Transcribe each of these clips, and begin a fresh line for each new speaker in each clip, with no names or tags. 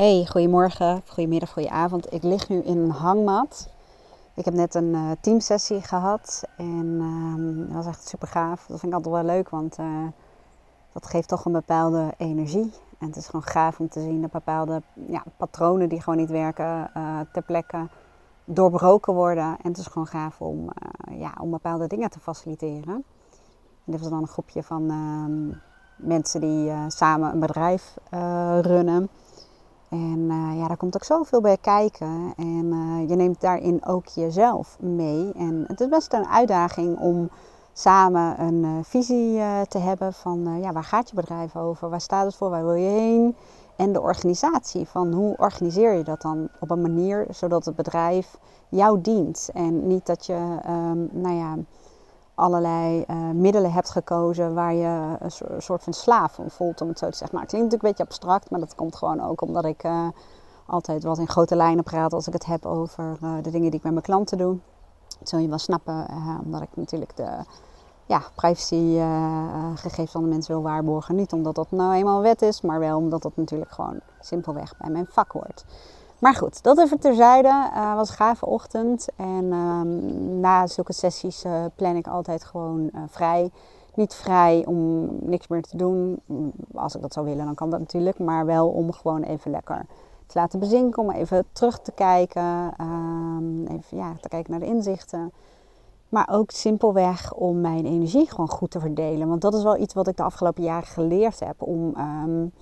Hey, goedemorgen, goedemiddag, goedenavond. Ik lig nu in een hangmat. Ik heb net een uh, teamsessie gehad en uh, dat was echt super gaaf. Dat vind ik altijd wel leuk, want uh, dat geeft toch een bepaalde energie. En het is gewoon gaaf om te zien dat bepaalde ja, patronen die gewoon niet werken uh, ter plekke doorbroken worden. En het is gewoon gaaf om, ja, om bepaalde dingen te faciliteren. En dit was dan een groepje van ehm, mensen die samen een bedrijf runnen. En uh, ja, daar komt ook zoveel bij kijken. En uh, je neemt daarin ook jezelf mee. En het is best een uitdaging om samen een uh, visie te hebben van ja, waar gaat je bedrijf over? Waar staat het voor? Waar wil je heen? En de organisatie van hoe organiseer je dat dan op een manier zodat het bedrijf jou dient. En niet dat je, um, nou ja, allerlei uh, middelen hebt gekozen waar je een soort van slaaf van voelt, om het zo te zeggen. Nou, het klinkt natuurlijk een beetje abstract, maar dat komt gewoon ook omdat ik uh, altijd wat in grote lijnen praat als ik het heb over uh, de dingen die ik met mijn klanten doe. Dat zul je wel snappen, omdat ik natuurlijk de ja, privacygegevens van de mensen wil waarborgen. Niet omdat dat nou eenmaal wet is, maar wel omdat dat natuurlijk gewoon simpelweg bij mijn vak hoort. Maar goed, dat even terzijde. Uh, was een gave ochtend. En um, na zulke sessies uh, plan ik altijd gewoon uh, vrij. Niet vrij om niks meer te doen. Als ik dat zou willen, dan kan dat natuurlijk. Maar wel om gewoon even lekker te laten bezinken. Om even terug te kijken. Um, even ja, te kijken naar de inzichten. Maar ook simpelweg om mijn energie gewoon goed te verdelen. Want dat is wel iets wat ik de afgelopen jaren geleerd heb. Om... Um,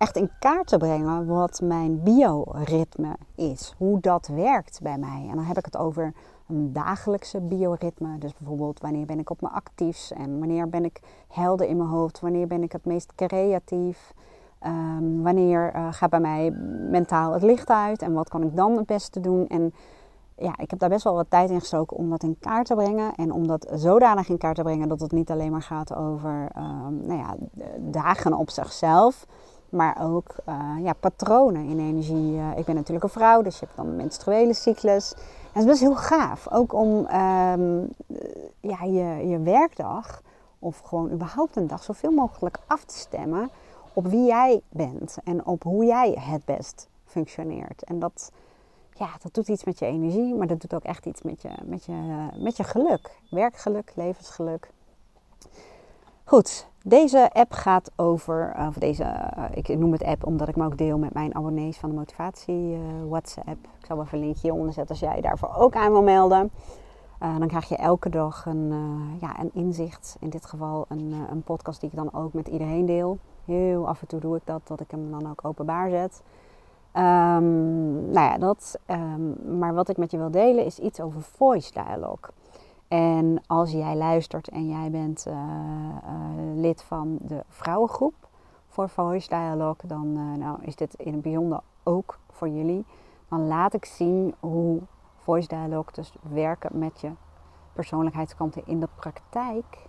echt in kaart te brengen wat mijn bioritme is. Hoe dat werkt bij mij. En dan heb ik het over een dagelijkse bioritme. Dus bijvoorbeeld wanneer ben ik op mijn actiefs en wanneer ben ik helder in mijn hoofd. Wanneer ben ik het meest creatief. Um, wanneer uh, gaat bij mij mentaal het licht uit en wat kan ik dan het beste doen. En ja, ik heb daar best wel wat tijd in gestoken om dat in kaart te brengen. En om dat zodanig in kaart te brengen dat het niet alleen maar gaat over um, nou ja, dagen op zichzelf. Maar ook uh, ja, patronen in energie. Uh, ik ben natuurlijk een vrouw, dus je hebt dan een menstruele cyclus. En het is best heel gaaf. Ook om um, ja, je, je werkdag of gewoon überhaupt een dag zoveel mogelijk af te stemmen op wie jij bent en op hoe jij het best functioneert. En dat, ja, dat doet iets met je energie, maar dat doet ook echt iets met je, met je, met je geluk. Werkgeluk, levensgeluk. Goed, deze app gaat over, of deze, uh, ik noem het app omdat ik me ook deel met mijn abonnees van de motivatie uh, WhatsApp. Ik zal even een linkje hieronder zetten als jij daarvoor ook aan wil melden. Dan krijg je elke dag een, ja, een inzicht, in dit geval een, een podcast die ik dan ook met iedereen deel. Heel af en toe doe ik dat, dat ik hem dan ook openbaar zet. Um, nou ja, dat. Um, maar wat ik met je wil delen is iets over voice dialogue. En als jij luistert en jij bent uh, uh, lid van de vrouwengroep voor Voice Dialogue, dan uh, nou, is dit in het bijzonder ook voor jullie. Dan laat ik zien hoe Voice Dialogue, dus werken met je persoonlijkheidskanten in de praktijk,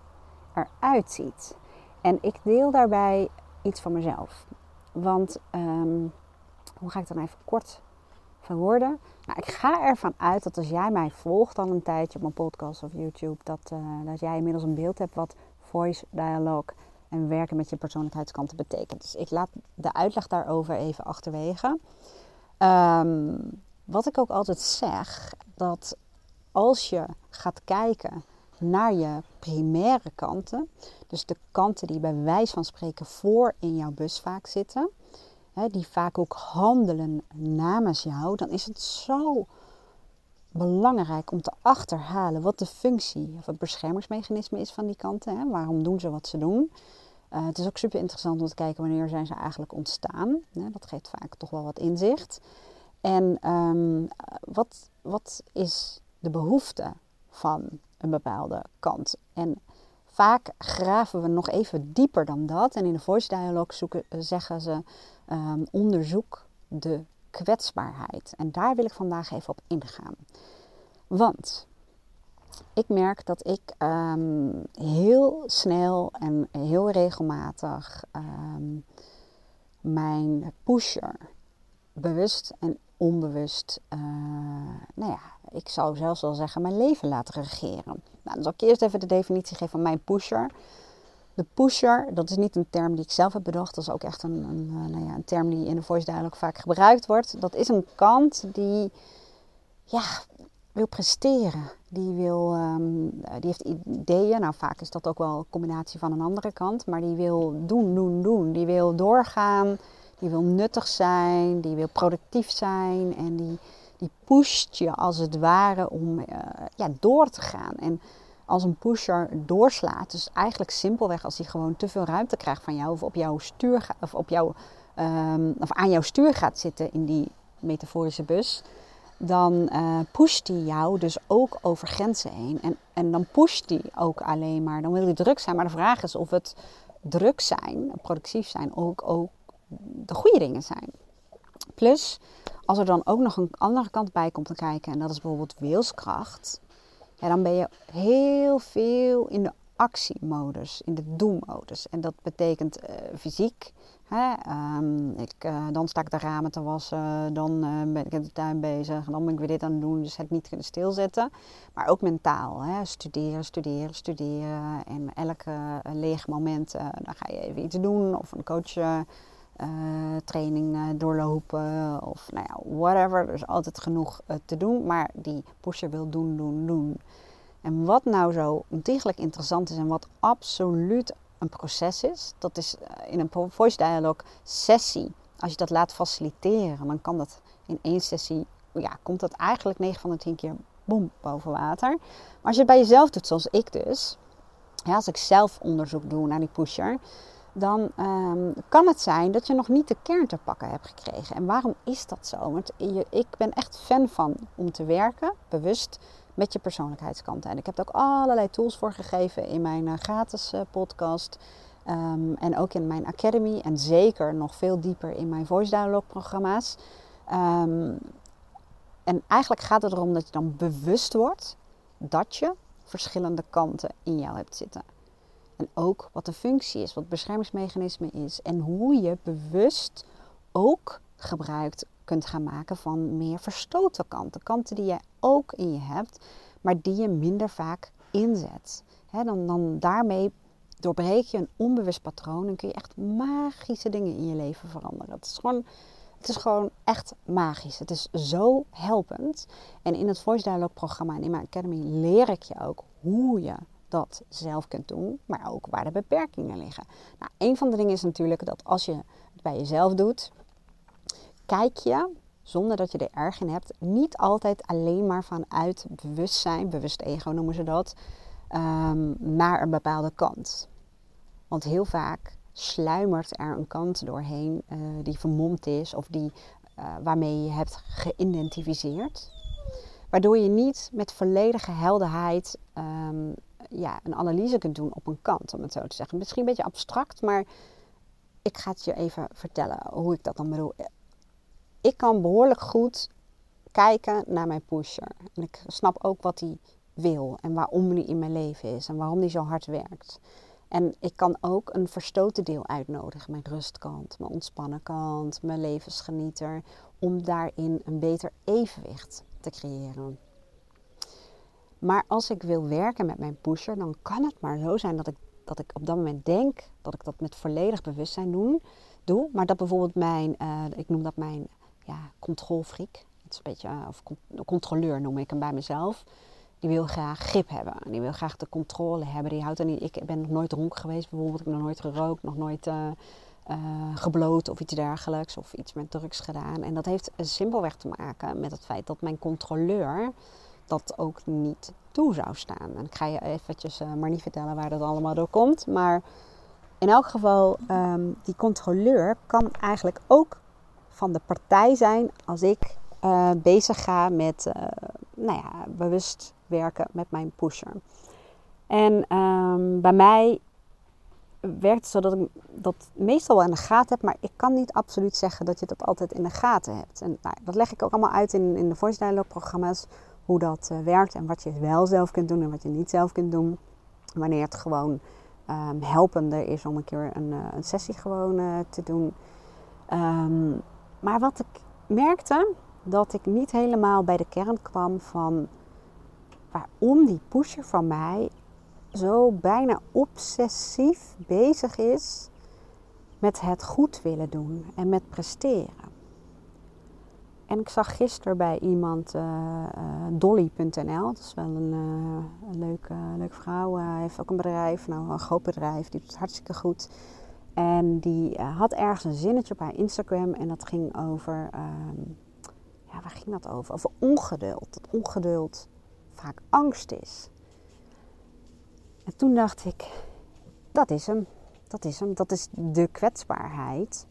eruit ziet. En ik deel daarbij iets van mezelf. Want um, hoe ga ik dan even kort Nou, ik ga ervan uit dat als jij mij volgt al een tijdje op mijn podcast of YouTube, dat, uh, dat jij inmiddels een beeld hebt wat voice dialogue en werken met je persoonlijkheidskanten betekent. Dus ik laat de uitleg daarover even achterwege. Um, wat ik ook altijd zeg, dat als je gaat kijken naar je primaire kanten, dus de kanten die bij wijze van spreken voor in jouw bus vaak zitten, hè, die vaak ook handelen namens jou, dan is het zo belangrijk om te achterhalen wat de functie of het beschermingsmechanisme is van die kanten. Hè. Waarom doen ze wat ze doen? Uh, het is ook super interessant om te kijken wanneer zijn ze eigenlijk ontstaan. Hè. Dat geeft vaak toch wel wat inzicht. En um, wat, wat is de behoefte van een bepaalde kant? En vaak graven we nog even dieper dan dat. En in de voice dialogue zoeken, zeggen ze um, onderzoek de kwetsbaarheid. En daar wil ik vandaag even op ingaan. Want ik merk dat ik um, heel snel en heel regelmatig um, mijn pusher bewust en onbewust, uh, nou ja, ik zou zelfs wel zeggen, mijn leven laten regeren. Nou, dan zal ik eerst even de definitie geven van mijn pusher. De pusher, dat is niet een term die ik zelf heb bedacht. Dat is ook echt een, een, eh, nou ja, een term die in de voice dialogue vaak gebruikt wordt. Dat is een kant die ja, wil presteren. Die, wil, ehm, die heeft ideeën. Nou, vaak is dat ook wel een combinatie van een andere kant. Maar die wil doen, doen, doen. Die wil doorgaan. Die wil nuttig zijn. Die wil productief zijn. En die, die pusht je als het ware om uh, ja, door te gaan. En als een pusher doorslaat, dus eigenlijk simpelweg als hij gewoon te veel ruimte krijgt van jou, of op jouw stuur of op jouw, um, of aan jouw stuur gaat zitten in die metaforische bus, dan uh, pusht hij jou dus ook over grenzen heen. En, en dan pusht hij ook alleen maar, dan wil hij druk zijn. Maar de vraag is of het druk zijn, productief zijn, ook, ook de goede dingen zijn. Plus, als er dan ook nog een andere kant bij komt te kijken, en dat is bijvoorbeeld wilskracht, ja, dan ben je heel veel in de actiemodus, in de doemodus. En dat betekent uh, fysiek. Hè? Um, ik, uh, dan sta ik de ramen te wassen, dan uh, ben ik in de tuin bezig, dan ben ik weer dit aan het doen, dus het niet kunnen stilzetten. Maar ook mentaal, hè? studeren, studeren, studeren. En elke leeg moment, dan ga je even iets doen of een coach uh, training uh, doorlopen of nou ja, whatever. Er is altijd genoeg uh, te doen, maar die pusher wil doen, doen, doen. En wat nou zo ontiegelijk interessant is en wat absoluut een proces is, dat is in een voice dialogue sessie. Als je dat laat faciliteren, dan kan dat in één sessie, ja, komt dat eigenlijk 9 van de 10 keer boem boven water. Maar als je het bij jezelf doet, zoals ik dus, ja, als ik zelf onderzoek doe naar die pusher, dan um, kan het zijn dat je nog niet de kern te pakken hebt gekregen. En waarom is dat zo? Want je, ik ben echt fan van om te werken, bewust, met je persoonlijkheidskanten. En ik heb er ook allerlei tools voor gegeven in mijn uh, gratis uh, podcast. Um, en ook in mijn academy. En zeker nog veel dieper in mijn voice dialogue programma's. Um, en eigenlijk gaat het erom dat je dan bewust wordt dat je verschillende kanten in jou hebt zitten. En ook wat de functie is, wat het beschermingsmechanisme is. En hoe je bewust ook gebruik kunt gaan maken van meer verstoten kanten. Kanten die je ook in je hebt, maar die je minder vaak inzet. dan, dan daarmee doorbreek je een onbewust patroon en kun je echt magische dingen in je leven veranderen. Het is gewoon, het is gewoon echt magisch. Het is zo helpend. En in het Voice Dialogue programma en in mijn Academy leer ik je ook hoe je dat zelf kunt doen, maar ook waar de beperkingen liggen. Nou, een van de dingen is natuurlijk dat als je het bij jezelf doet, kijk je, zonder dat je er erg in hebt, niet altijd alleen maar vanuit bewustzijn, bewust ego noemen ze dat, um, naar een bepaalde kant. Want heel vaak sluimert er een kant doorheen uh, die vermomd is of die, uh, waarmee je hebt geïdentificeerd. Waardoor je niet met volledige helderheid um, ja, een analyse kunt doen op een kant, om het zo te zeggen. Misschien een beetje abstract, maar ik ga het je even vertellen hoe ik dat dan bedoel. Ik kan behoorlijk goed kijken naar mijn pusher. En ik snap ook wat hij wil en waarom hij in mijn leven is en waarom hij zo hard werkt. En ik kan ook een verstoten deel uitnodigen, mijn rustkant, mijn ontspannen kant, mijn levensgenieter, om daarin een beter evenwicht te creëren. Maar als ik wil werken met mijn pusher, dan kan het maar zo zijn dat ik, dat ik op dat moment denk dat ik dat met volledig bewustzijn doen, doe. Maar dat bijvoorbeeld mijn, uh, ik noem dat mijn ja, controlfreak. Is een beetje, uh, of controleur noem ik hem bij mezelf. Die wil graag grip hebben. Die wil graag de controle hebben. Die houdt er niet. Ik ben nog nooit dronken geweest, bijvoorbeeld. Ik heb nog nooit gerookt, nog nooit uh, gebloot of iets dergelijks. Of iets met drugs gedaan. En dat heeft simpelweg te maken met het feit dat mijn controleur dat ook niet toe zou staan. En ik ga je eventjes uh, maar niet vertellen waar dat allemaal door komt. Maar in elk geval, um, die controleur kan eigenlijk ook van de partij zijn als ik uh, bezig ga met uh, nou ja, bewust werken met mijn pusher. En um, bij mij werkt het zo dat ik dat meestal wel in de gaten heb, maar ik kan niet absoluut zeggen dat je dat altijd in de gaten hebt. En nou, dat leg ik ook allemaal uit in, in de voice dialogue programma's hoe dat uh, werkt en wat je wel zelf kunt doen en wat je niet zelf kunt doen. Wanneer het gewoon um, helpender is om een keer een, uh, een sessie gewoon uh, te doen. Um, maar wat ik merkte, dat ik niet helemaal bij de kern kwam van waarom die pusher van mij zo bijna obsessief bezig is met het goed willen doen en met presteren. En ik zag gisteren bij iemand, uh, uh, Dolly.nl, dat is wel een, uh, een leuke, leuke vrouw. Hij heeft ook een bedrijf, nou een groot bedrijf, die doet het hartstikke goed. En die had ergens een zinnetje op haar Instagram en dat ging over, um, ja waar ging dat over? Over ongeduld. Dat ongeduld vaak angst is. En toen dacht ik, dat is hem. Dat is hem. Dat is de kwetsbaarheid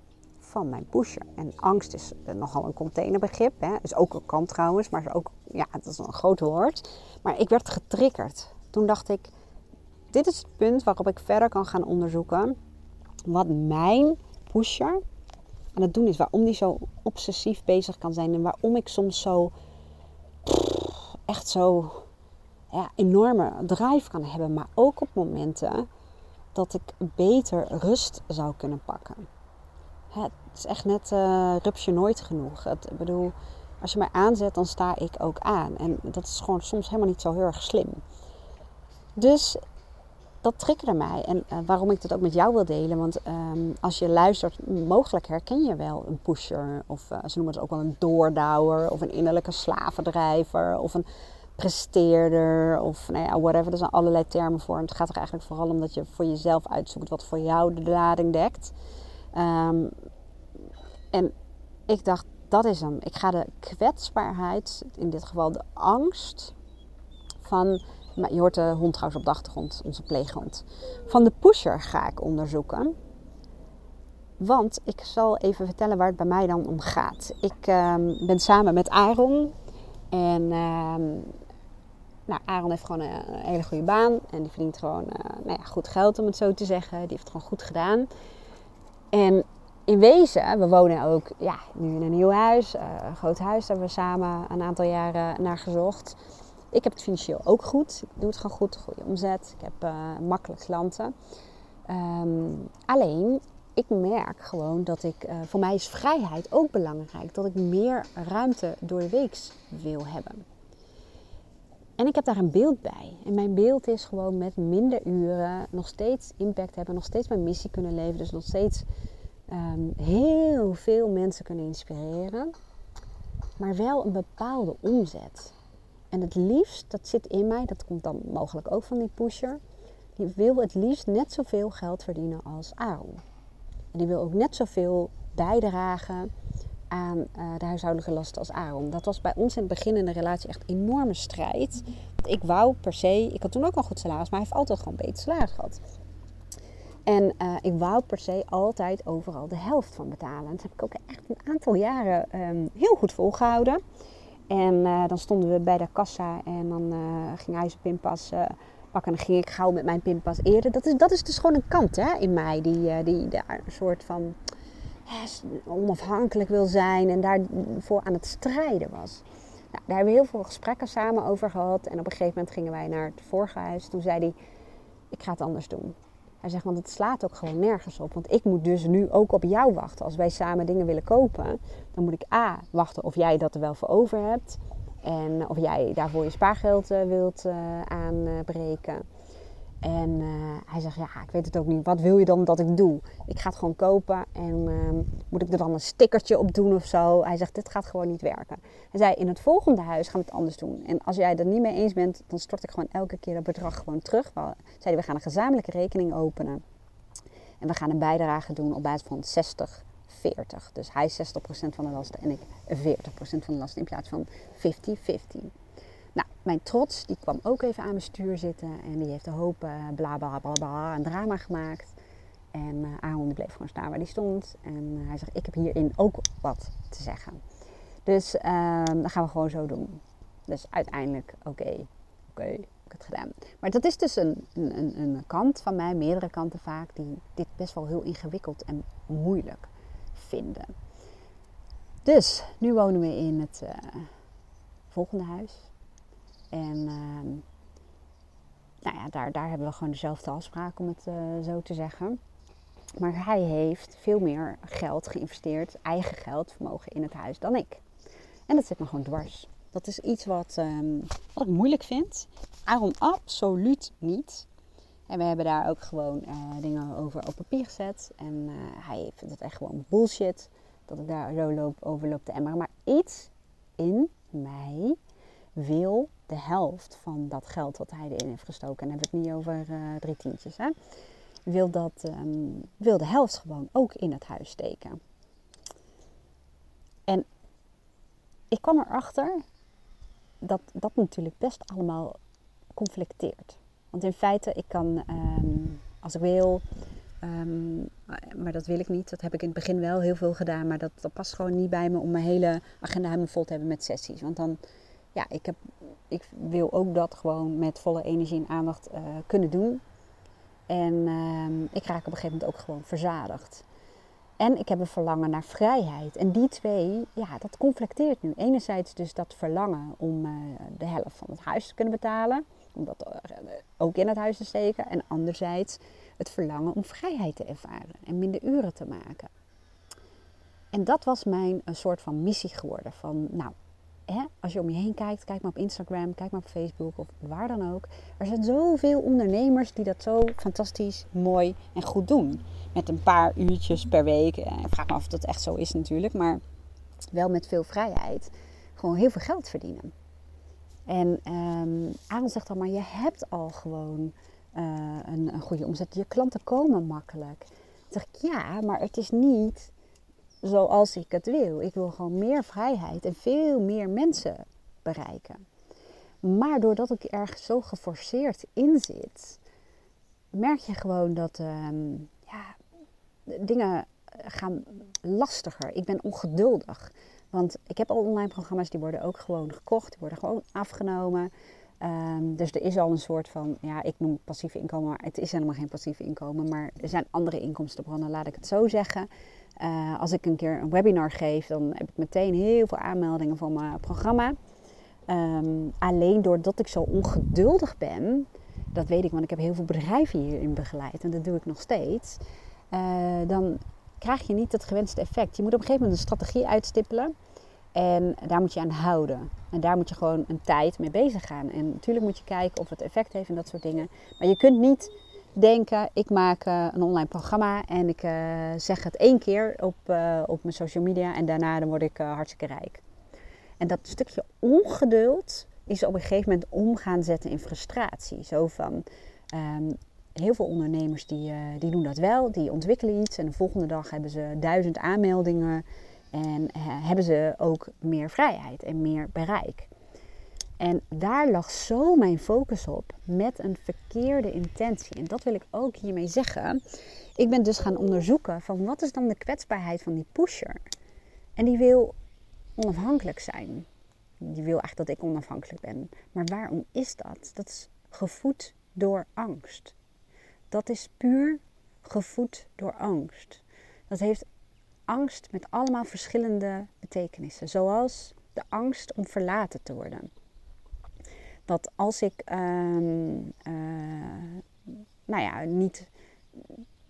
van mijn pusher. En angst is nogal een containerbegrip. Hè. Is ook een kant trouwens, maar is ook, ja, dat is een groot woord. Maar ik werd getriggerd. Toen dacht ik, dit is het punt waarop ik verder kan gaan onderzoeken wat mijn pusher aan het doen is. Waarom die zo obsessief bezig kan zijn en waarom ik soms zo echt zo ja, enorme drive kan hebben. Maar ook op momenten dat ik beter rust zou kunnen pakken. Het is echt net uh, rupsje nooit genoeg. Ik bedoel, als je mij aanzet, dan sta ik ook aan. En dat is gewoon soms helemaal niet zo heel erg slim. Dus dat triggerde mij. En uh, waarom ik dat ook met jou wil delen. Want um, als je luistert, mogelijk herken je wel een pusher. Of uh, ze noemen het ook wel een doordouwer. Of een innerlijke slavendrijver. Of een presteerder of nou ja, whatever. Er zijn allerlei termen voor. Het gaat er eigenlijk vooral om dat je voor jezelf uitzoekt wat voor jou de lading dekt. Um, en ik dacht, dat is hem. Ik ga de kwetsbaarheid, in dit geval de angst van. Je hoort de hond trouwens op de achtergrond, onze pleeghond. Van de pusher ga ik onderzoeken. Want ik zal even vertellen waar het bij mij dan om gaat. Ik um, ben samen met Aaron. En um, nou, Aaron heeft gewoon een, een, hele goede baan. En die verdient gewoon uh, nou ja, goed geld, om het zo te zeggen. Die heeft het gewoon goed gedaan. En in wezen, we wonen ook ja, nu in een nieuw huis. Uh, een groot huis, daar hebben we samen een aantal jaren naar gezocht. Ik heb het financieel ook goed. Ik doe het gewoon goed, goede omzet. Ik heb uh, makkelijk klanten. Um, alleen, ik merk gewoon dat ik, uh, voor mij is vrijheid ook belangrijk. Dat ik meer ruimte door de week wil hebben. En ik heb daar een beeld bij. En mijn beeld is gewoon met minder uren nog steeds impact hebben, nog steeds mijn missie kunnen leven. Dus nog steeds um, heel veel mensen kunnen inspireren. Maar wel een bepaalde omzet. En het liefst, dat zit in mij, dat komt dan mogelijk ook van die pusher. Die wil het liefst net zoveel geld verdienen als Aaron. En die wil ook net zoveel bijdragen aan uh, de huishoudelijke lasten als Aaron. Dat was bij ons in het begin in de relatie echt een enorme strijd. Ik wou per se, ik had toen ook al goed salaris, maar hij heeft altijd gewoon beter salaris gehad. En uh, ik wou per se altijd overal de helft van betalen. En dat heb ik ook echt een aantal jaren um, heel goed volgehouden. En uh, dan stonden we bij de kassa en dan ging hij zijn pinpas pakken. En dan ging ik gauw met mijn pinpas eerder. Dat is, dat is dus gewoon een kant hè, in mij die, die daar een soort van onafhankelijk wil zijn en daarvoor aan het strijden was. Nou, daar hebben we heel veel gesprekken samen over gehad. En op een gegeven moment gingen wij naar het vorige huis. Toen zei hij, ik ga het anders doen. Hij zegt, want het slaat ook gewoon nergens op. Want ik moet dus nu ook op jou wachten. Als wij samen dingen willen kopen, dan moet ik A, wachten of jij dat er wel voor over hebt. En of jij daarvoor je spaargeld uh, wilt uh, aanbreken. En uh, hij zegt, ja, ik weet het ook niet. Wat wil je dan dat ik doe? Ik ga het gewoon kopen en uh, moet ik er dan een stickertje op doen of zo? Hij zegt, dit gaat gewoon niet werken. Hij zei, in het volgende huis gaan we het anders doen. En als jij het er niet mee eens bent, dan stort ik gewoon elke keer dat bedrag gewoon terug. Hij zei, we gaan een gezamenlijke rekening openen. En we gaan een bijdrage doen op basis van 60, 40. Dus hij 60% van de lasten en ik 40% van de lasten in plaats van 50-50. Nou, mijn trots, die kwam ook even aan mijn stuur zitten. En die heeft een hoop uh, bla bla bla bla een drama gemaakt. En uh, Aaron bleef gewoon staan waar die stond. En uh, hij zegt, ik heb hierin ook wat te zeggen. Dus uh, dat gaan we gewoon zo doen. Dus uiteindelijk, oké, oké, ik heb het gedaan. Maar dat is dus een, een, een kant van mij, meerdere kanten vaak, die dit best wel heel ingewikkeld en moeilijk vinden. Dus, nu wonen we in het volgende huis. En uh, nou ja, daar, daar hebben we gewoon dezelfde afspraken, om het uh, zo te zeggen. Maar hij heeft veel meer geld geïnvesteerd, eigen geld, vermogen in het huis dan ik. En dat zit me gewoon dwars. Dat is iets wat, um, wat ik moeilijk vind. Aaron absoluut niet. En we hebben daar ook gewoon dingen over op papier gezet. En hij vindt het echt gewoon bullshit dat ik daar zo over loop te emmeren. Maar iets in mij wil de helft van dat geld wat hij erin heeft gestoken. En dan heb ik het niet over drie tientjes. Hè? Wil, dat, ehm, wil de helft gewoon ook in het huis steken. En ik kwam erachter dat dat natuurlijk best allemaal conflicteert. Want in feite, ik kan ehm, als ik wil, ehm, maar dat wil ik niet. Dat heb ik in het begin wel heel veel gedaan, maar dat, dat past gewoon niet bij me om mijn hele agenda helemaal vol te hebben met sessies. Want dan, ja, ik, heb, ik wil ook dat gewoon met volle energie en aandacht uh, kunnen doen. En ehm, ik raak op een gegeven moment ook gewoon verzadigd. En ik heb een verlangen naar vrijheid. En die twee, ja, dat conflicteert nu. Enerzijds dus dat verlangen om uh, de helft van het huis te kunnen betalen. Om dat uh, ook in het huis te steken. En anderzijds het verlangen om vrijheid te ervaren. En minder uren te maken. En dat was mijn een soort van missie geworden. Van, nou, als je om je heen kijkt, kijk maar op Instagram, kijk maar op Facebook of waar dan ook. Er zijn zoveel ondernemers die dat zo fantastisch, mooi en goed doen. Met een paar uurtjes per week. Ik vraag me af of dat echt zo is natuurlijk, maar wel met veel vrijheid. Gewoon heel veel geld verdienen. En um, Aaron zegt dan, maar je hebt al gewoon uh, een, goede omzet. Je klanten komen makkelijk. Zeg ik, ja, maar het is niet zoals ik het wil. Ik wil gewoon meer vrijheid en veel meer mensen bereiken. Maar doordat ik ergens zo geforceerd in zit, merk je gewoon dat uh, ja, dingen gaan lastiger. Ik ben ongeduldig. Want ik heb al online programma's die worden ook gewoon gekocht, die worden gewoon afgenomen. Um, dus er is al een soort van, ja, ik noem het passieve inkomen, maar het is helemaal geen passieve inkomen. Maar er zijn andere inkomstenbronnen, laat ik het zo zeggen. Uh, als ik een keer een webinar geef, dan heb ik meteen heel veel aanmeldingen voor mijn programma. Um, alleen doordat ik zo ongeduldig ben, dat weet ik, want ik heb heel veel bedrijven hierin begeleid en dat doe ik nog steeds. Uh, dan krijg je niet het gewenste effect. Je moet op een gegeven moment een strategie uitstippelen. En daar moet je aan houden. En daar moet je gewoon een tijd mee bezig gaan. En natuurlijk moet je kijken of het effect heeft en dat soort dingen. Maar je kunt niet denken, ik maak uh, een online programma en ik uh, zeg het één keer op, uh, op mijn social media en daarna dan word ik hartstikke rijk. En dat stukje ongeduld is op een gegeven moment om gaan zetten in frustratie. Zo van, um, heel veel ondernemers die, die doen dat wel, die ontwikkelen iets en de volgende dag hebben ze duizend aanmeldingen en hebben ze ook meer vrijheid en meer bereik. En daar lag zo mijn focus op met een verkeerde intentie. En dat wil ik ook hiermee zeggen. Ik ben dus gaan onderzoeken van wat is dan de kwetsbaarheid van die pusher. En die wil onafhankelijk zijn. Die wil eigenlijk dat ik onafhankelijk ben. Maar waarom is dat? Dat is gevoed door angst. Dat is puur gevoed door angst. Dat heeft angst met allemaal verschillende betekenissen. Zoals de angst om verlaten te worden dat als ik ehm, eh, nou ja, niet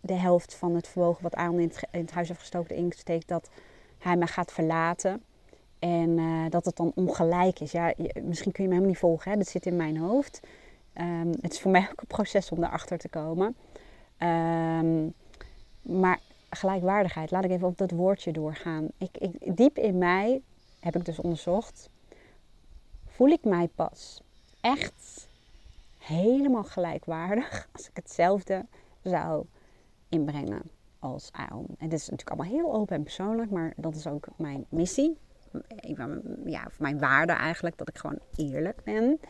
de helft van het vermogen wat Aaron in het, huis heeft gestoken insteekt, dat hij me gaat verlaten. En uh, dat het dan ongelijk is. Ja, misschien kun je me helemaal niet volgen. Hè? Dat zit in mijn hoofd. Um, het is voor mij ook een proces om daarachter te komen. Um, maar gelijkwaardigheid, laat ik even op dat woordje doorgaan. Ik, ik, diep in mij, heb ik dus onderzocht, voel ik mij pas echt helemaal gelijkwaardig als ik hetzelfde zou inbrengen als Aaron. En dit is natuurlijk allemaal heel open en persoonlijk, maar dat is ook mijn missie. Ja, of mijn waarde eigenlijk, dat ik gewoon eerlijk ben.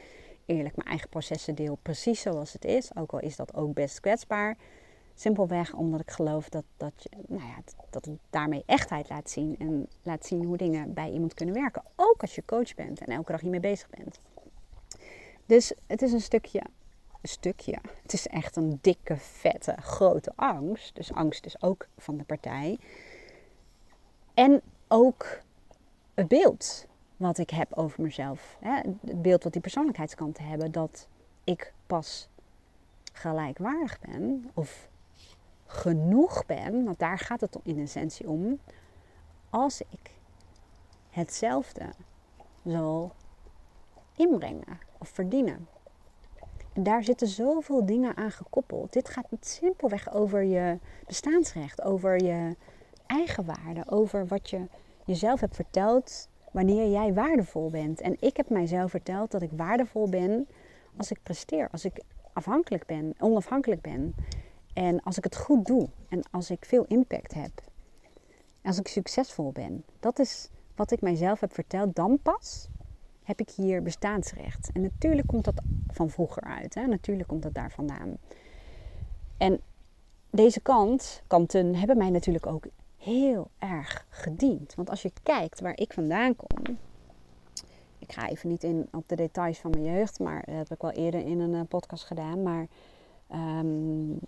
Eerlijk mijn eigen processen deel precies zoals het is, ook al is dat ook best kwetsbaar. Simpelweg omdat ik geloof dat, dat, je, nou ja, dat het daarmee echtheid laat zien. En laat zien hoe dingen bij iemand kunnen werken. Ook als je coach bent en elke dag hiermee bezig bent. Dus het is een stukje, een stukje. Het is echt een dikke, vette, grote angst. Dus angst is ook van de partij. En ook het beeld wat ik heb over mezelf. Het beeld wat die persoonlijkheidskanten hebben. Dat ik pas gelijkwaardig ben. Of genoeg ben. Want daar gaat het in essentie om. Als ik hetzelfde zal inbrengen of verdienen. En daar zitten zoveel dingen aan gekoppeld. Dit gaat niet simpelweg over je bestaansrecht, over je eigenwaarde, over wat je jezelf hebt verteld wanneer jij waardevol bent. En ik heb mijzelf verteld dat ik waardevol ben als ik presteer, als ik afhankelijk ben, onafhankelijk ben. En als ik het goed doe en als ik veel impact heb. Als ik succesvol ben. Dat is wat ik mijzelf heb verteld. Dan pas heb ik hier bestaansrecht. En natuurlijk komt dat van vroeger uit. Hè? Natuurlijk komt dat daar vandaan. En deze kant, kanten hebben mij natuurlijk ook heel erg gediend. Want als je kijkt waar ik vandaan kom. Ik ga even niet in op de details van mijn jeugd, maar dat heb ik wel eerder in een eh, podcast gedaan. Maar um,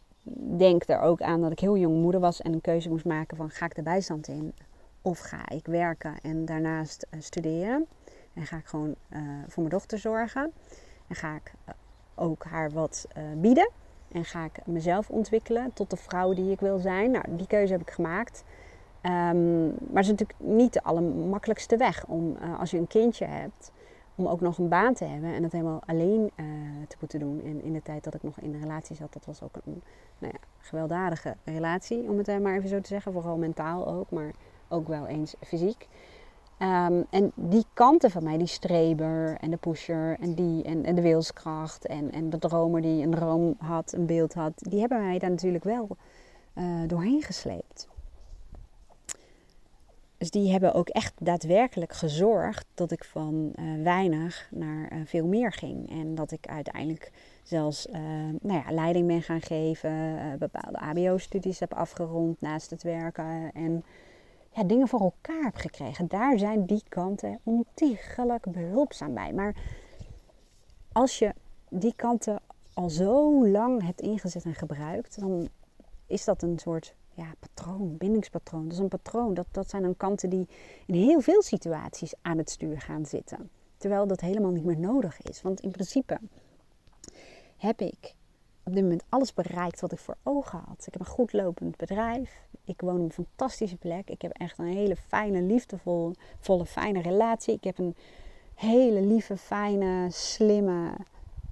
denk er ook aan dat ik heel jong moeder was en een keuze moest maken van ga ik de bijstand in of ga ik werken en daarnaast uh, studeren. En ga ik gewoon uh, voor mijn dochter zorgen. En ga ik ook haar wat bieden. En ga ik mezelf ontwikkelen tot de vrouw die ik wil zijn. Nou, die keuze heb ik gemaakt. Um, maar het is natuurlijk niet de allermakkelijkste weg om als je een kindje hebt, om ook nog een baan te hebben en dat helemaal alleen uh, te moeten doen. En in de tijd dat ik nog in een relatie zat, dat was ook een nou ja, gewelddadige relatie, om het maar even zo te zeggen. Vooral mentaal ook, maar ook wel eens fysiek. Um, en die kanten van mij, die streber en de pusher en, die, en, en de wilskracht en, en de dromer die een droom had, een beeld had, die hebben mij daar natuurlijk wel uh, doorheen gesleept. Dus die hebben ook echt daadwerkelijk gezorgd dat ik van uh, weinig naar uh, veel meer ging. En dat ik uiteindelijk zelfs uh, nou ja, leiding ben gaan geven, bepaalde ABO-studies heb afgerond naast het werken. En ja, dingen voor elkaar heb gekregen. Daar zijn die kanten ontiegelijk behulpzaam bij. Maar als je die kanten al zo lang hebt ingezet en gebruikt, dan is dat een soort ja, patroon, bindingspatroon. Dat is een patroon. Dat, dat zijn dan kanten die in heel veel situaties aan het stuur gaan zitten. Terwijl dat helemaal niet meer nodig is. Want in principe heb ik op dit moment alles bereikt wat ik voor ogen had. Ik heb een goed lopend bedrijf. Ik woon op een fantastische plek. Ik heb echt een hele fijne, liefdevolle, fijne relatie. Ik heb een hele lieve, fijne, slimme,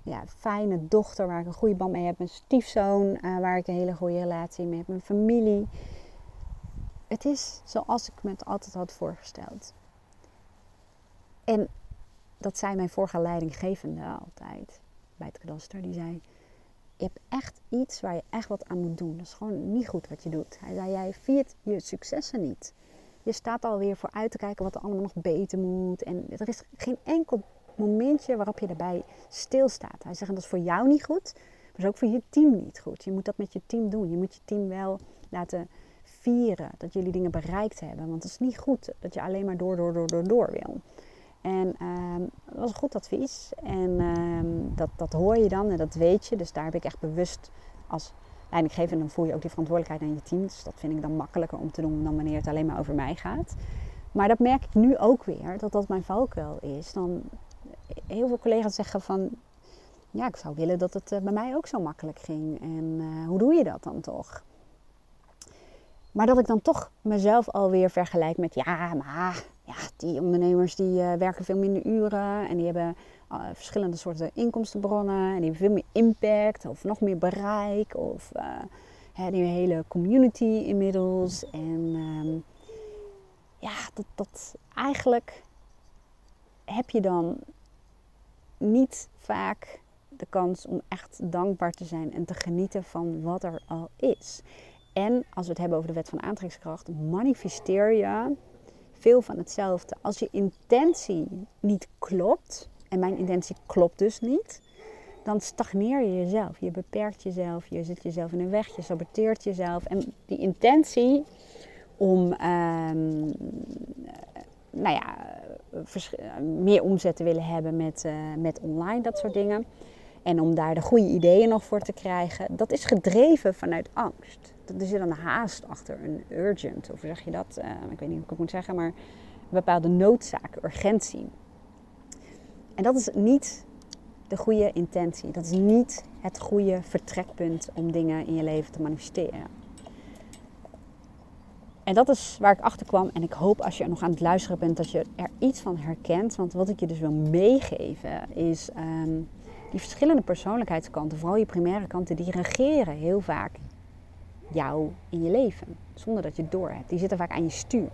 ja, fijne dochter waar ik een goede band mee heb. Mijn stiefzoon uh, waar ik een hele goede relatie mee heb. Mijn familie. Het is zoals ik me het altijd had voorgesteld. En dat zei mijn vorige leidinggevende altijd bij het kadaster. Die zei, je hebt echt iets waar je echt wat aan moet doen. Dat is gewoon niet goed wat je doet. Hij zei, jij viert je successen niet. Je staat alweer voor uit te kijken wat er allemaal nog beter moet. En er is geen enkel momentje waarop je erbij stilstaat. Hij zegt, dat is voor jou niet goed, maar is ook voor je team niet goed. Je moet dat met je team doen. Je moet je team wel laten vieren dat jullie dingen bereikt hebben. Want het is niet goed dat je alleen maar door, door, door, door, door wil. En um, dat was een goed advies. En um, dat, dat hoor je dan en dat weet je. Dus daar heb ik echt bewust als leidinggever. dan voel je ook die verantwoordelijkheid aan je team. Dus dat vind ik dan makkelijker om te doen dan wanneer het alleen maar over mij gaat. Maar dat merk ik nu ook weer, dat dat mijn valkuil is. Dan heel veel collega's zeggen van... Ja, ik zou willen dat het eh, bij mij ook zo makkelijk ging. En uh, hoe doe je dat dan toch? Maar dat ik dan toch mezelf alweer vergelijk met... Ja, maar ja, die ondernemers die uh, werken veel minder uren. En die hebben verschillende soorten inkomstenbronnen. En die hebben veel meer impact of nog meer bereik. Of hè, die hele community inmiddels. En ehm, ja, dat, dat eigenlijk heb je dan niet vaak de kans om echt dankbaar te zijn en te genieten van wat er al is. En als we het hebben over de wet van aantrekkingskracht, manifesteer je veel van hetzelfde. Als je intentie niet klopt, en mijn intentie klopt dus niet, dan stagneer je jezelf. Je beperkt jezelf, je zit jezelf in een weg, je saboteert jezelf. En die intentie om um, nou ja, meer omzet te willen hebben met, uh, met online, dat soort dingen. En om daar de goede ideeën nog voor te krijgen, dat is gedreven vanuit angst. Er zit een haast achter, een urgent, of zeg je dat? Ik weet niet hoe ik het moet zeggen, maar een bepaalde noodzaak, urgentie. En dat is niet de goede intentie. Dat is niet het goede vertrekpunt om dingen in je leven te manifesteren. En dat is waar ik achter kwam. En ik hoop als je nog aan het luisteren bent dat je er iets van herkent. Want wat ik je dus wil meegeven is: um, die verschillende persoonlijkheidskanten, vooral je primaire kanten, die regeren heel vaak jou in je leven. Zonder dat je het door hebt. Die zitten vaak aan je stuur.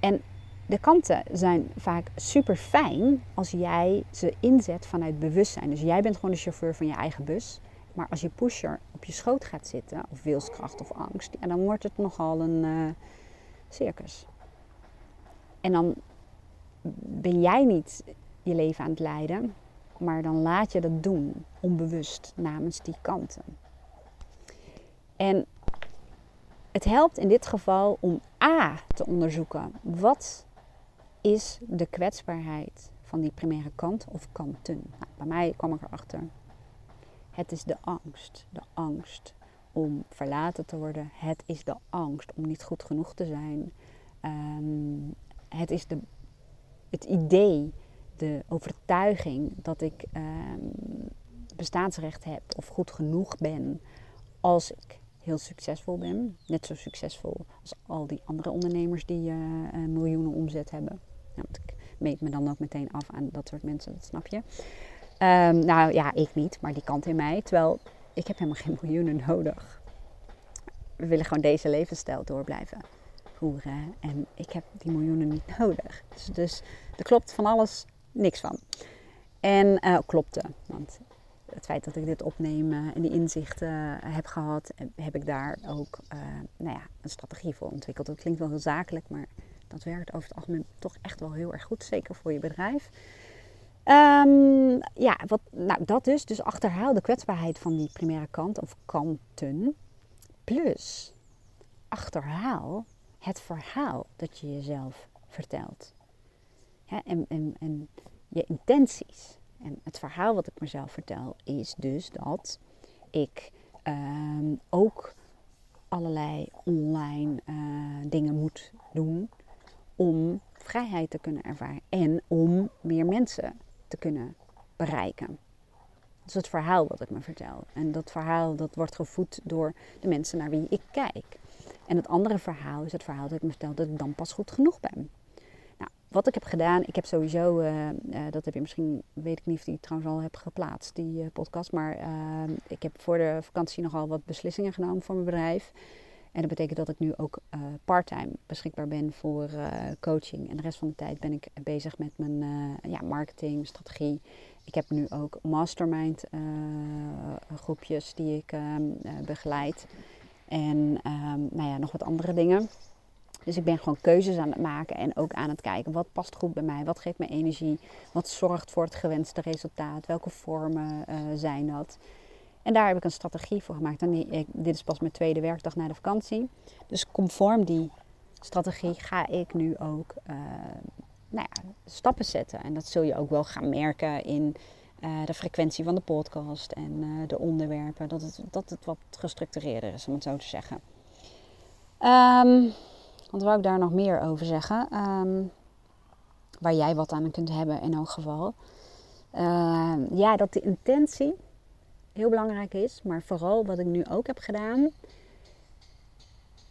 En de kanten zijn vaak super fijn als jij ze inzet vanuit bewustzijn. Dus jij bent gewoon de chauffeur van je eigen bus. Maar als je pusher op je schoot gaat zitten, of wilskracht of angst, ja, dan wordt het nogal een uh, circus. En dan ben jij niet je leven aan het leiden, maar dan laat je dat doen, onbewust, namens die kanten. En het helpt in dit geval om A te onderzoeken wat is de kwetsbaarheid van die primaire kant of kanten. Nou, bij mij kwam ik erachter. Het is de angst. De angst om verlaten te worden. Het is de angst om niet goed genoeg te zijn. Ehm, het is de, het idee, de overtuiging dat ik um, bestaansrecht heb of goed genoeg ben als ik heel succesvol ben. Net zo succesvol als al die andere ondernemers die uh, miljoenen omzet hebben. Ja, want ik meet me dan ook meteen af aan dat soort mensen, dat snap je. Um, nou ja, ik niet, maar die kant in mij. Terwijl ik heb helemaal geen miljoenen nodig. We willen gewoon deze levensstijl door blijven voeren. En ik heb die miljoenen niet nodig. Dus, dus er klopt van alles niks van. En uh, klopte, want het feit dat ik dit opneem en die inzichten heb gehad, heb ik daar ook nou ja, een strategie voor ontwikkeld. Dat klinkt wel heel zakelijk, maar dat werkt over het algemeen toch echt wel heel erg goed, zeker voor je bedrijf. Um, ja, wat, nou dat dus. Dus achterhaal de kwetsbaarheid van die primaire kant of kanten. Plus achterhaal het verhaal dat je jezelf vertelt. en, en, en je intenties. En het verhaal wat ik mezelf vertel is dus dat ik um, ook allerlei online uh, dingen moet doen om vrijheid te kunnen ervaren en om meer mensen te kunnen bereiken. Dat is het verhaal wat ik me vertel. En dat verhaal dat wordt gevoed door de mensen naar wie ik kijk. En het andere verhaal is het verhaal dat ik me vertel dat ik dan pas goed genoeg ben. Nou, wat ik heb gedaan, ik heb sowieso, uh, uh, dat heb je misschien, weet ik niet of die trouwens al heb geplaatst, die uh, podcast. Maar ik heb voor de vakantie nogal wat beslissingen genomen voor mijn bedrijf. En dat betekent dat ik nu ook uh, parttime beschikbaar ben voor uh, coaching. En de rest van de tijd ben ik bezig met mijn uh, ja, marketing, strategie. Ik heb nu ook mastermind groepjes die ik ehm, begeleid. En um, nou ja, nog wat andere dingen. Dus ik ben gewoon keuzes aan het maken en ook aan het kijken wat past goed bij mij, wat geeft me energie, wat zorgt voor het gewenste resultaat, welke vormen zijn dat. En daar heb ik een strategie voor gemaakt. En dit is pas mijn tweede werkdag na de vakantie. Dus conform die strategie ga ik nu ook uh, nou ja, stappen zetten. En dat zul je ook wel gaan merken in uh, de frequentie van de podcast en uh, de onderwerpen. Dat het, dat het wat gestructureerder is, om het zo te zeggen. Um, wat wou ik daar nog meer over zeggen? Um, waar jij wat aan kunt hebben in elk geval. Uh, ja, dat de intentie heel belangrijk is. Maar vooral wat ik nu ook heb gedaan.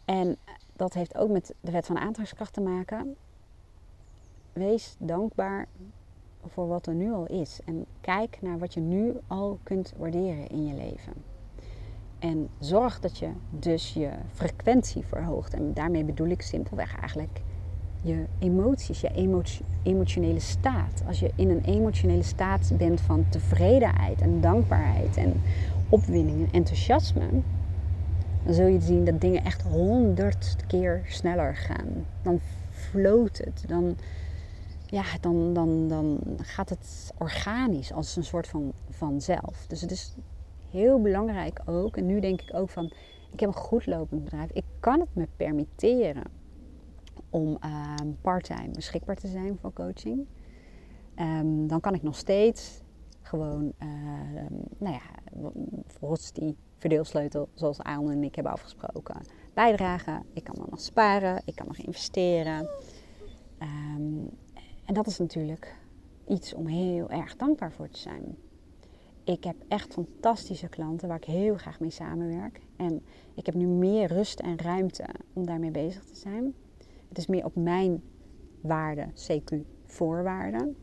En dat heeft ook met de wet van aantrekkingskracht te maken. Wees dankbaar voor wat er nu al is. En kijk naar wat je nu al kunt waarderen in je leven. En zorg dat je dus je frequentie verhoogt. En daarmee bedoel ik simpelweg eigenlijk je emoties, je emotionele staat. Als je in een emotionele staat bent van tevredenheid en dankbaarheid en opwinding en enthousiasme, dan zul je zien dat dingen echt honderd keer sneller gaan. Dan floot het, dan, ja, dan, dan, dan gaat het organisch als een soort van vanzelf. Dus het is heel belangrijk ook, en nu denk ik ook van, ik heb een goed lopend bedrijf, ik kan het me permitteren om uh, parttime beschikbaar te zijn voor coaching. Um, dan kan ik nog steeds gewoon, uh, nou ja, volgens die verdeelsleutel zoals Aaron en ik hebben afgesproken, bijdragen. Ik kan dan nog sparen, ik kan nog investeren. En dat is natuurlijk iets om heel erg dankbaar voor te zijn. Ik heb echt fantastische klanten waar ik heel graag mee samenwerk. En ik heb nu meer rust en ruimte om daarmee bezig te zijn. Het is meer op mijn waarde, CQ voorwaarden.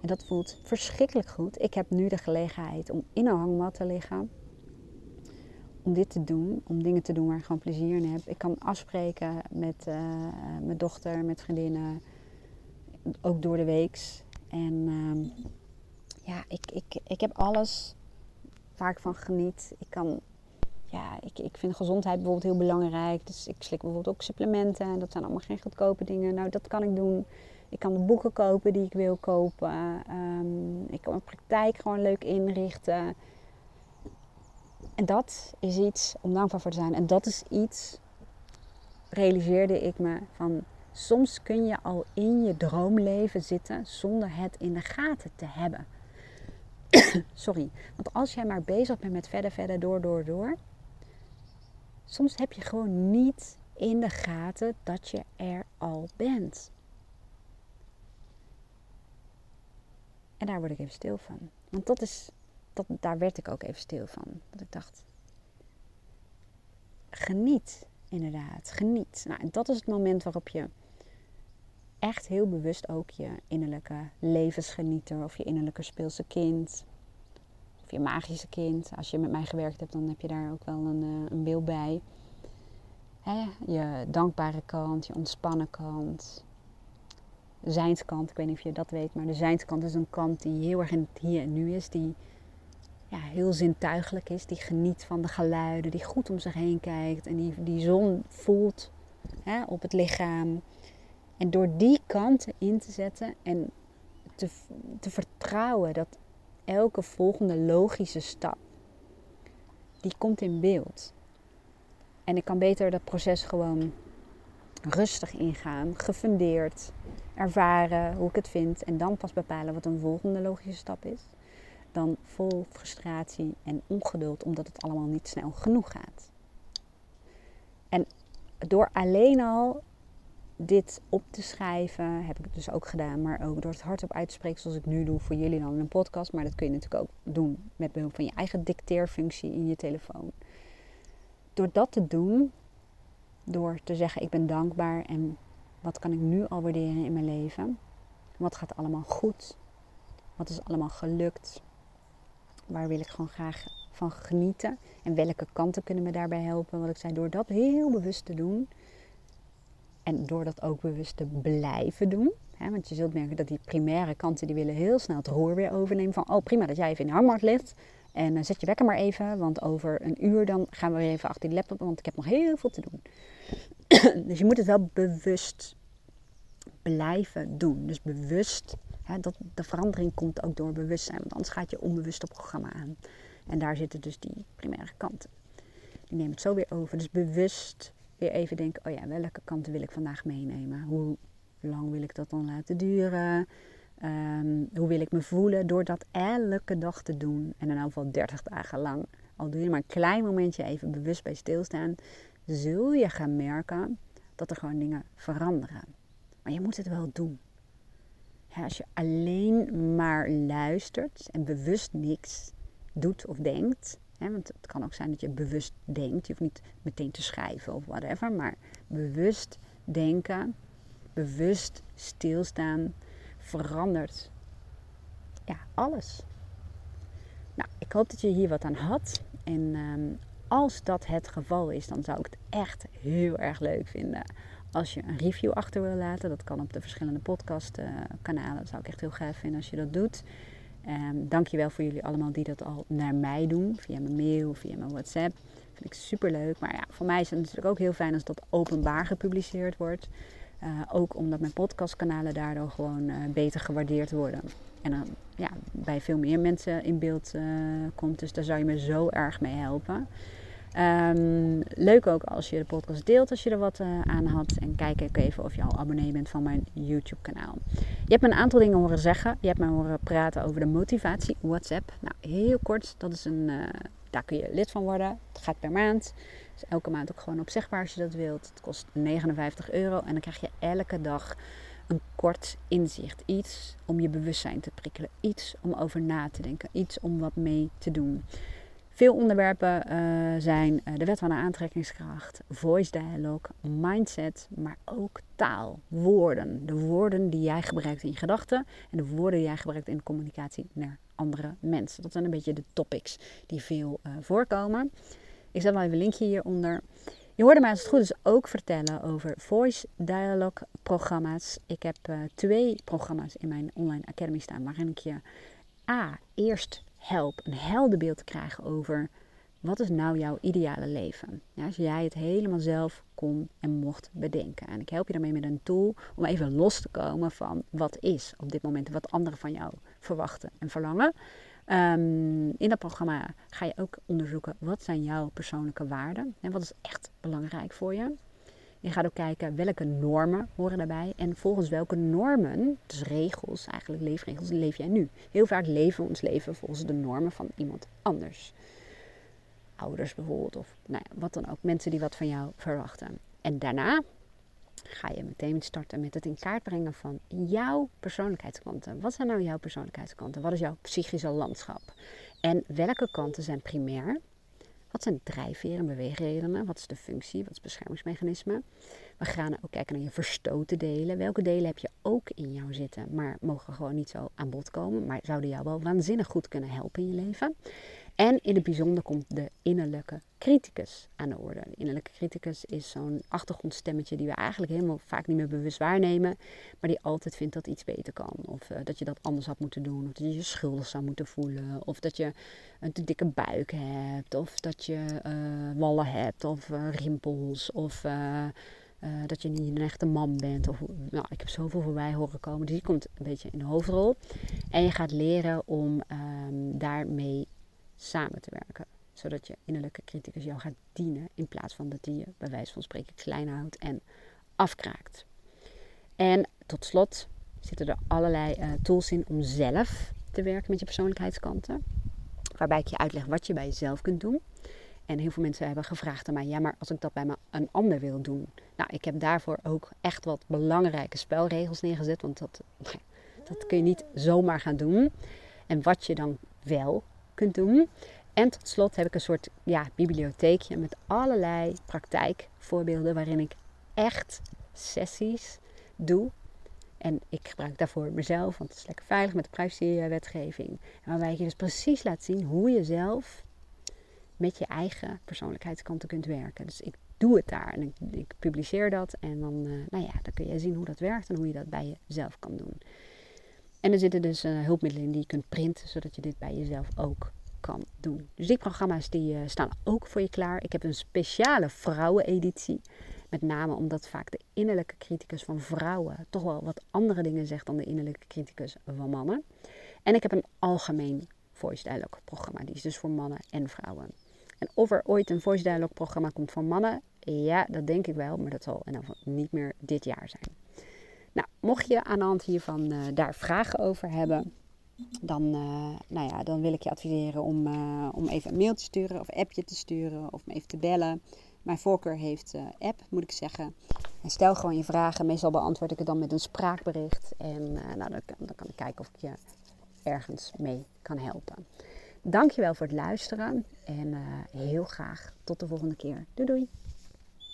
En dat voelt verschrikkelijk goed. Ik heb nu de gelegenheid om in een hangmat te liggen. Om dit te doen, om dingen te doen waar ik gewoon plezier in heb. Ik kan afspreken met uh, mijn dochter, met vriendinnen, ook door de weeks. En uh, ja, ik, ik, ik heb alles waar ik van geniet. Ik kan ja, ik, ik vind gezondheid bijvoorbeeld heel belangrijk. Dus ik slik bijvoorbeeld ook supplementen. En dat zijn allemaal geen goedkope dingen. Nou, dat kan ik doen. Ik kan de boeken kopen die ik wil kopen. Um, ik kan mijn praktijk gewoon leuk inrichten. En dat is iets om dankbaar voor te zijn. En dat is iets, realiseerde ik me van. Soms kun je al in je droomleven zitten zonder het in de gaten te hebben. Sorry. Want als jij maar bezig bent met verder, verder, door, door, door Soms heb je gewoon niet in de gaten dat je er al bent. En daar word ik even stil van. Want dat is, dat, daar werd ik ook even stil van. Dat ik dacht, geniet inderdaad, geniet. Nou, en dat is het moment waarop je echt heel bewust ook je innerlijke levensgenieter of je innerlijke speelse kind je magische kind. Als je met mij gewerkt hebt, dan heb je daar ook wel een, uh, een beeld bij. Hè? Je dankbare kant, je ontspannen kant. De zijnskant, ik weet niet of je dat weet, maar de zijnskant is een kant die heel erg in het hier en nu is. Die ja, heel zintuigelijk is, die geniet van de geluiden, die goed om zich heen kijkt en die, die zon voelt hè, op het lichaam. En door die kanten in te zetten en te, te vertrouwen dat elke volgende logische stap, die komt in beeld. En ik kan beter dat proces gewoon rustig ingaan, gefundeerd, ervaren hoe ik het vind en dan pas bepalen wat een volgende logische stap is. Dan vol frustratie en ongeduld omdat het allemaal niet snel genoeg gaat. En door alleen al dit op te schrijven heb ik het dus ook gedaan. Maar ook door het hardop uit te spreken zoals ik nu doe voor jullie dan in een podcast. Maar dat kun je natuurlijk ook doen met behulp van je eigen dicteerfunctie in je telefoon. Door dat te doen, door te zeggen ik ben dankbaar en wat kan ik nu al waarderen in mijn leven? Wat gaat allemaal goed? Wat is allemaal gelukt? Waar wil ik gewoon graag van genieten? En welke kanten kunnen me daarbij helpen? Wat ik zei, door dat heel bewust te doen, en door dat ook bewust te blijven doen. Hè, want je zult merken dat die primaire kanten die willen heel snel het roer weer overnemen. Van oh prima dat jij even in de hangmat ligt. En uh, zet je wekker maar even. Want over een uur dan gaan we weer even achter die laptop. Want ik heb nog heel veel te doen. dus je moet het wel bewust blijven doen. Dus bewust. Hè, dat, de verandering komt ook door bewustzijn. Want anders gaat je onbewust op programma aan. En daar zitten dus die primaire kanten. Die nemen het zo weer over. Dus bewust even denken, oh ja, welke kanten wil ik vandaag meenemen? Hoe lang wil ik dat dan laten duren? Ehm, hoe wil ik me voelen door dat elke dag te doen? En in elk geval 30 dagen lang. Al doe je maar een klein momentje even bewust bij stilstaan, zul je gaan merken dat er gewoon dingen veranderen. Maar je moet het wel doen. als je alleen maar luistert en bewust niks doet of denkt, want het kan ook zijn dat je bewust denkt. Je hoeft niet meteen te schrijven of whatever. Maar bewust denken, bewust stilstaan, verandert ja, alles. Nou, ik hoop dat je hier wat aan had. En ehm, als dat het geval is, dan zou ik het echt heel erg leuk vinden als je een review achter wil laten. Dat kan op de verschillende podcastkanalen. Dat zou ik echt heel gaaf vinden als je dat doet. Um, dankjewel voor jullie allemaal die dat al naar mij doen. Via mijn mail, via mijn WhatsApp. Vind ik super leuk. Maar ja, voor mij is het natuurlijk ook heel fijn als dat openbaar gepubliceerd wordt. Uh, ook omdat mijn podcastkanalen daardoor gewoon uh, beter gewaardeerd worden. En dan ja, bij veel meer mensen in beeld uh, komt. Dus daar zou je me zo erg mee helpen. Um, leuk ook als je de podcast deelt als je er wat uh, aan had. En kijk ook even of je al abonnee bent van mijn YouTube kanaal. Je hebt me een aantal dingen horen zeggen. Je hebt me horen praten over de motivatie WhatsApp. Nou, heel kort. Dat is een, uh, daar kun je lid van worden. Het gaat per maand. Dus elke maand ook gewoon opzegbaar als je dat wilt. Het kost 59 euro. En dan krijg je elke dag een kort inzicht. Iets om je bewustzijn te prikkelen. Iets om over na te denken. Iets om wat mee te doen. Veel onderwerpen uh, zijn uh, de wet van de aantrekkingskracht, voice dialogue, mindset, maar ook taal, woorden. De woorden die jij gebruikt in je gedachten en de woorden die jij gebruikt in de communicatie naar andere mensen. Dat zijn een beetje de topics die veel uh, voorkomen. Ik zet wel even een linkje hieronder. Je hoorde mij als het goed is ook vertellen over voice dialogue programma's. Ik heb twee programma's in mijn online academy staan waarin ik je A. Eerst help een helder beeld te krijgen over wat is nou jouw ideale leven. Ja, als jij het helemaal zelf kon en mocht bedenken. En ik help je daarmee met een tool om even los te komen van wat is op dit moment. Wat anderen van jou verwachten en verlangen. Um, in dat programma ga je ook onderzoeken wat zijn jouw persoonlijke waarden. En wat is echt belangrijk voor je. Je gaat ook kijken welke normen horen daarbij en volgens welke normen, dus regels, eigenlijk leefregels, leef jij nu. Heel vaak leven we ons leven volgens de normen van iemand anders. Ouders bijvoorbeeld, of nou ja, wat dan ook. Mensen die wat van jou verwachten. En daarna ga je meteen starten met het in kaart brengen van jouw persoonlijkheidskanten. Wat zijn nou jouw persoonlijkheidskanten? Wat is jouw psychische landschap? En welke kanten zijn primair wat zijn drijfveren en beweegredenen? Wat is de functie? Wat is het beschermingsmechanisme? We gaan ook kijken naar je verstoten delen. Welke delen heb je ook in jou zitten, maar mogen gewoon niet zo aan bod komen, maar zouden jou wel waanzinnig goed kunnen helpen in je leven? En in het bijzonder komt de innerlijke criticus aan de orde. De innerlijke criticus is zo'n achtergrondstemmetje die we eigenlijk helemaal vaak niet meer bewust waarnemen, maar die altijd vindt dat iets beter kan. Of uh, dat je dat anders had moeten doen, of dat je je schuldig zou moeten voelen, of dat je een te dikke buik hebt, of dat je uh, wallen hebt, of uh, rimpels, of dat je niet een echte man bent. Of, nou, ik heb zoveel voorbij horen komen, dus die komt een beetje in de hoofdrol. En je gaat leren om um, daarmee samen te werken. Zodat je innerlijke criticus jou gaat dienen in plaats van dat die je bij wijze van spreken klein houdt en afkraakt. En tot slot zitten er allerlei uh, tools in om zelf te werken met je persoonlijkheidskanten. Waarbij ik je uitleg wat je bij jezelf kunt doen. En heel veel mensen hebben gevraagd aan mij: ja, maar als ik dat bij een ander wil doen. Nou, ik heb daarvoor ook echt wat belangrijke spelregels neergezet. Want dat, dat kun je niet zomaar gaan doen. En wat je dan wel doen. En tot slot heb ik een soort ja, bibliotheekje met allerlei praktijkvoorbeelden waarin ik echt sessies doe. En ik gebruik daarvoor mezelf, want het is lekker veilig met de privacywetgeving. Waarbij je dus precies laat zien hoe je zelf met je eigen persoonlijkheidskanten kunt werken. Dus ik doe het daar en ik, ik publiceer dat. En dan, uh, nou ja, dan kun je zien hoe dat werkt en hoe je dat bij jezelf kan doen. En er zitten dus uh, hulpmiddelen in die je kunt printen, zodat je dit bij jezelf ook kan doen. Dus die programma's die, uh, staan ook voor je klaar. Ik heb een speciale vrouweneditie. Met name omdat vaak de innerlijke criticus van vrouwen toch wel wat andere dingen zegt dan de innerlijke criticus van mannen. En ik heb een algemeen voice dialogue programma. Die is dus voor mannen en vrouwen. En of er ooit een voice dialogue programma komt voor mannen, ja, dat denk ik wel. Maar dat zal in niet meer dit jaar zijn. Nou, mocht je aan de hand hiervan uh, daar vragen over hebben, dan, uh, nou ja, dan wil ik je adviseren om, uh, om even een mail te sturen of appje te sturen of me even te bellen. Mijn voorkeur heeft app, moet ik zeggen. En stel gewoon je vragen. Meestal beantwoord ik het dan met een spraakbericht. En nou, dan, dan kan ik kijken of ik je ergens mee kan helpen. Dankjewel voor het luisteren en heel graag tot de volgende keer. Doei doei!